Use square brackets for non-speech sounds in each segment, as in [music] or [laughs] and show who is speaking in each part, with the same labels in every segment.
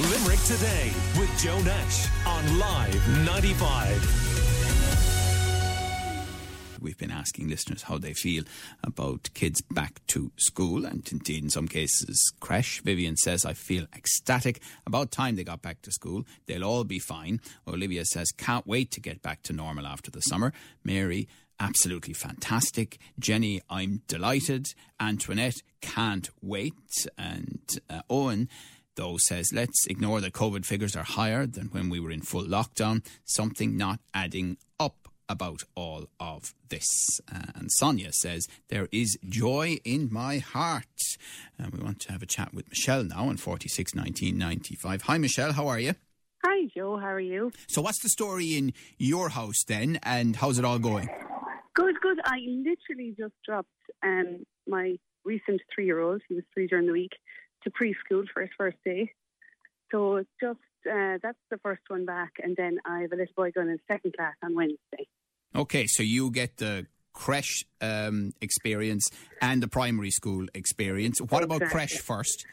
Speaker 1: Limerick Today with Joe Nash on Live 95.
Speaker 2: We've been asking listeners how they feel about kids back to school and indeed in some cases crash. Vivian says, I feel ecstatic. About time they got back to school. They'll all be fine. Olivia says, can't wait to get back to normal after the summer. Mary, absolutely fantastic. Jenny, I'm delighted. Antoinette, can't wait. And uh, Owen, though, says, let's ignore that COVID figures are higher than when we were in full lockdown. Something not adding up about all of this. Uh, and Sonia says, There is joy in my heart. And we want to have a chat with Michelle now on 46 1995. Hi, Michelle, how are you?
Speaker 3: Hi, Joe. How are you?
Speaker 2: So, what's the story in your house then, and how's it all going?
Speaker 3: Good, good. I literally just dropped um, my recent three year old, he was three during the week, to preschool for his first day. So, just uh, that's the first one back. And then I have a little boy going in second class on Wednesday.
Speaker 2: Okay, so you get the creche um, experience and the primary school experience. What about
Speaker 3: Exactly.
Speaker 2: creche first?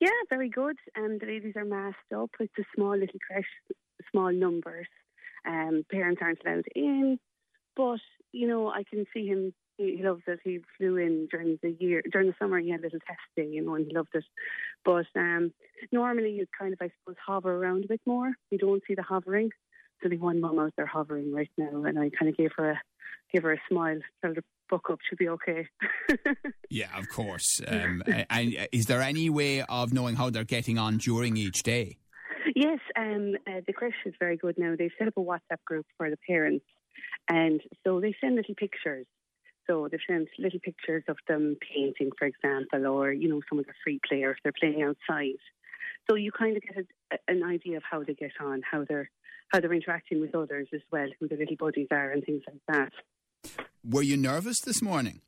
Speaker 3: Yeah, very good. Um, the ladies are masked up. It's a small little creche, small numbers. Um, parents aren't allowed in, but you know I can see him. He he loves it. He flew in during the year, during the summer. He had a little test day, you know, and he loved it. But um, normally you kind of, I suppose, hover around a bit more. You don't see the hovering. So the one mum out there hovering right now, and I kind of gave her a gave her a smile. Tell her buck up. She'll be okay. [laughs]
Speaker 2: Yeah, of course. Um, and is there any way of knowing how they're getting on during each day?
Speaker 3: Yes, um, uh, the creche is very good now. They've set up a WhatsApp group for the parents, and so they send little pictures. So they've sent little pictures of them painting, for example, or you know some of the free play, or if they're playing outside. So you kind of get a, an idea of how they get on, how they're how they're interacting with others as well, who their little buddies are, and things like that.
Speaker 2: Were you nervous this morning?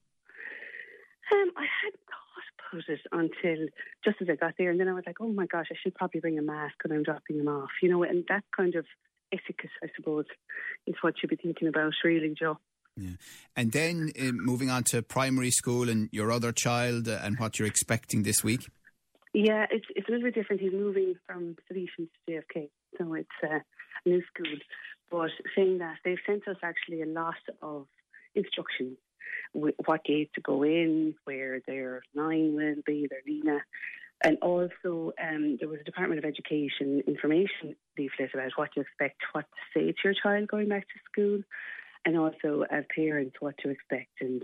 Speaker 3: Um, I hadn't thought about it until just as I got there, and then I was like, "Oh my gosh, I should probably bring a mask when I'm dropping them off," you know. And that kind of etiquette, I suppose, is what you'd be thinking about, really, Joe.
Speaker 2: Yeah. And then uh, moving on to primary school and your other child uh, and what you're expecting this week.
Speaker 3: Yeah, it's it's a little bit different. He's moving from Salesian to JFK, so it's uh, a new school. But saying that, they've sent us actually a lot of instructions, what gate to go in, where their line will be, their Lena, and also um, there was a Department of Education information leaflet about what to expect, what to say to your child going back to school, and also as parents what to expect and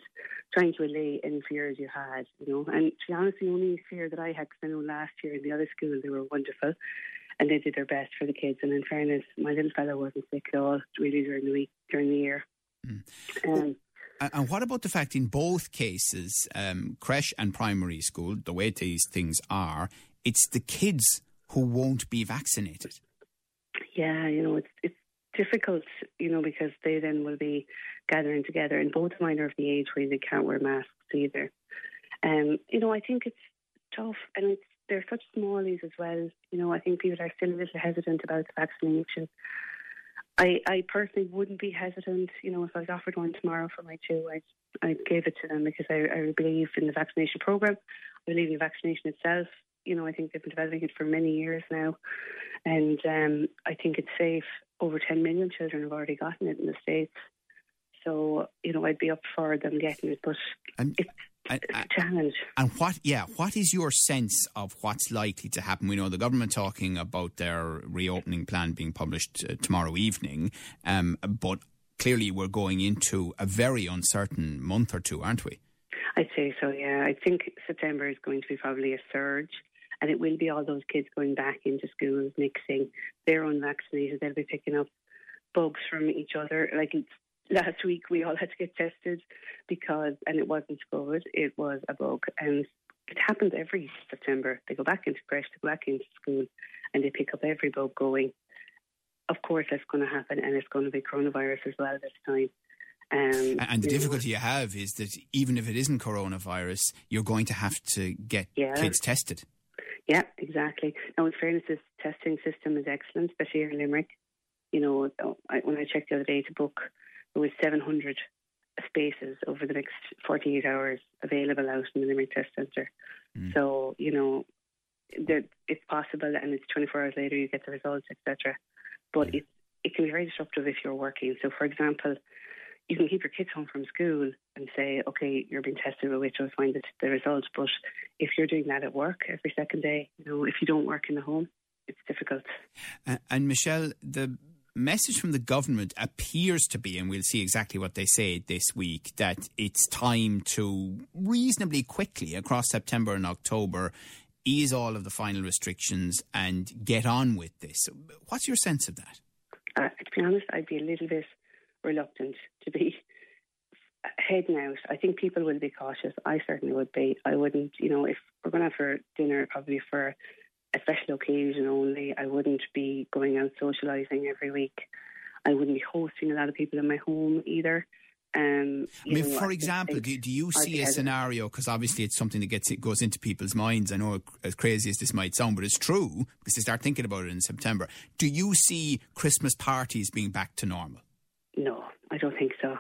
Speaker 3: trying to allay any fears you had, you know. And to be honest, the only fear that I had, because I know last year in the other school they were wonderful and they did their best for the kids. And in fairness, my little fellow wasn't sick at all really during the week, during the year. Um,
Speaker 2: A- And what about the fact in both cases, um, creche and primary school, the way these things are, it's the kids who won't be vaccinated.
Speaker 3: Yeah, you know, it's it's difficult, you know, because they then will be gathering together, and both mine are of the age where they can't wear masks either. Um, you know, I think it's tough, and it's they're such smallies as well. You know, I think people are still a little hesitant about vaccination. I, I personally wouldn't be hesitant. You know, if I was offered one tomorrow for my two, I'd, I'd give it to them because I, I believe in the vaccination program. I believe in vaccination itself. You know, I think they've been developing it for many years now. And um, I think it's safe. Over 10 million children have already gotten it in the States. So, you know, I'd be up for them getting it, but
Speaker 2: And,
Speaker 3: it's,
Speaker 2: and,
Speaker 3: it's a challenge.
Speaker 2: and what, yeah, what is your sense of what's likely to happen? We know the government talking about their reopening plan being published uh, tomorrow evening, um, but clearly we're going into a very uncertain month or two, aren't we?
Speaker 3: I'd say so, yeah. I think September is going to be probably a surge, and it will be all those kids going back into schools, mixing. They're unvaccinated, they'll be picking up bugs from each other. Like it's- last week, we all had to get tested because, and it wasn't COVID, it was a bug. And it happens every September. They go back into creche, they go back into school, and they pick up every bug going. Of course, that's going to happen, and it's going to be coronavirus as well this time. Um,
Speaker 2: And the
Speaker 3: know,
Speaker 2: difficulty you have is that even if it isn't coronavirus, you're going to have to get
Speaker 3: Yeah.
Speaker 2: kids tested.
Speaker 3: Yeah, exactly. Now, in fairness, this testing system is excellent, especially here in Limerick. You know, when I checked the other day to book, there was 700 spaces over the next 48 hours available out in the Limerick Test Centre. So, you know, that it's possible, and it's 24 hours later you get the results, etc. But it it can be very disruptive if you're working. So, for example, you can keep your kids home from school and say, okay, you're being tested, we'll wait till we find the, the results. But if you're doing that at work every second day, you know, if you don't work in the home, it's difficult.
Speaker 2: Uh, and Michelle, the message from the government appears to be, and we'll see exactly what they say this week, that it's time to reasonably quickly across September and October ease all of the final restrictions and get on with this. What's your sense of that?
Speaker 3: Uh, to be honest, I'd be a little bit reluctant to be heading out. I think people will be cautious. I certainly would be. I wouldn't, you know, if we're going to have for dinner, probably for a special occasion only. I wouldn't be going out socialising every week. I wouldn't be hosting a lot of people in my home either. Um,
Speaker 2: I mean, know, for example, do, do, you see a scenario? Because obviously, it's something that gets it goes into people's minds. I know, as crazy as this might sound, but it's true because they start thinking about it in September. Do you see Christmas parties being back to normal?
Speaker 3: No, I don't think so.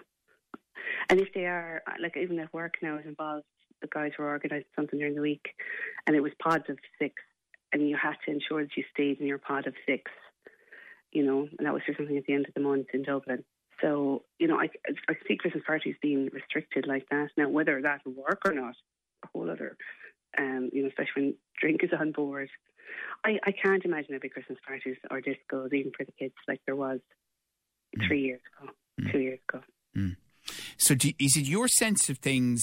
Speaker 3: And if they are, like even at work now, I was involved. The guys were organising something during the week, and it was pods of six, and you had to ensure that you stayed in your pod of six. You know, and that was for something at the end of the month in Dublin. So, you know, I, I see Christmas parties being restricted like that. Now, whether that will work or not, a whole other, um, you know, especially when drink is on board. I, I can't imagine there'll be Christmas parties or discos, even for the kids, like there was mm. three years ago, mm. two years ago.
Speaker 2: Mm. So, do, is it your sense of things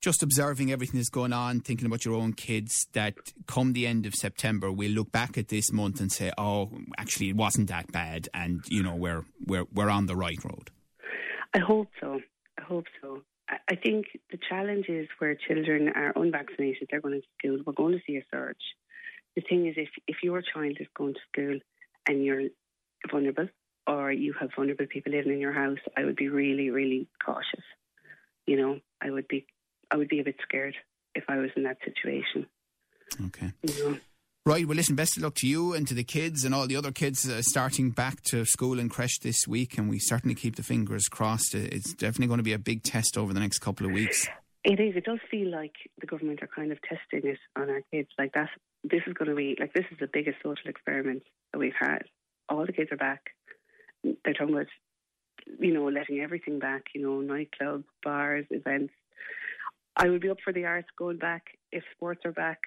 Speaker 2: just observing everything that's going on, thinking about your own kids, that come the end of September, we'll look back at this month and say, oh, actually, it wasn't that bad, and, you know, we're, we're, we're on the right road?
Speaker 3: I hope so. I hope so. I think the challenge is where children are unvaccinated, they're going to school, we're going to see a surge. The thing is, if, if your child is going to school and you're vulnerable or you have vulnerable people living in your house, I would be really, really cautious. You know, I would be I would be a bit scared if I was in that situation.
Speaker 2: Okay. Right. Well, listen. Best of luck to you and to the kids and all the other kids uh, starting back to school and creche this week. And we certainly keep the fingers crossed. It's definitely going to be a big test over the next couple of weeks.
Speaker 3: It is. It does feel like the government are kind of testing it on our kids. Like that's this is going to be like this is the biggest social experiment that we've had. All the kids are back. They're talking about you know letting everything back. You know, nightclubs, bars, events I would be up for the arts going back. If sports are back,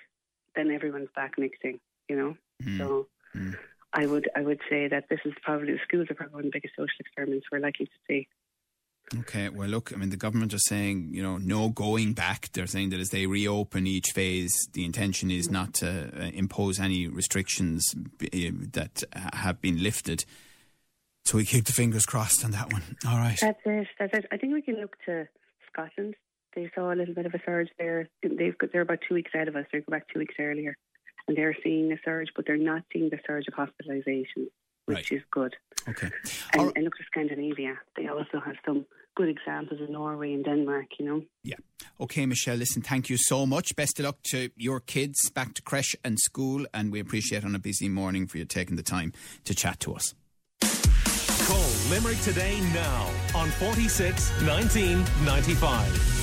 Speaker 3: then everyone's back mixing, you know. Mm. So mm. I would I would say that this is probably the schools are probably one of the biggest social experiments we're likely to see.
Speaker 2: Okay, well, look, I mean, the government are saying, you know, no going back. They're saying that as they reopen each phase, the intention is not to uh, impose any restrictions uh, that have been lifted. So we keep the fingers crossed on that one. All right.
Speaker 3: That's it. That's it. I think we can look to Scotland saw a little bit of a surge there. They've got, they're about two weeks ahead of us. They go back two weeks earlier, and they're seeing a surge, but they're not seeing the surge of hospitalisation, which right. is good.
Speaker 2: Okay.
Speaker 3: And, and look at Scandinavia. They also have some good examples in Norway and Denmark. You know.
Speaker 2: Yeah. Okay, Michelle. Listen, thank you so much. Best of luck to your kids back to creche and school, and we appreciate on a busy morning for you taking the time to chat to us.
Speaker 1: Call Limerick today now on 46 1995.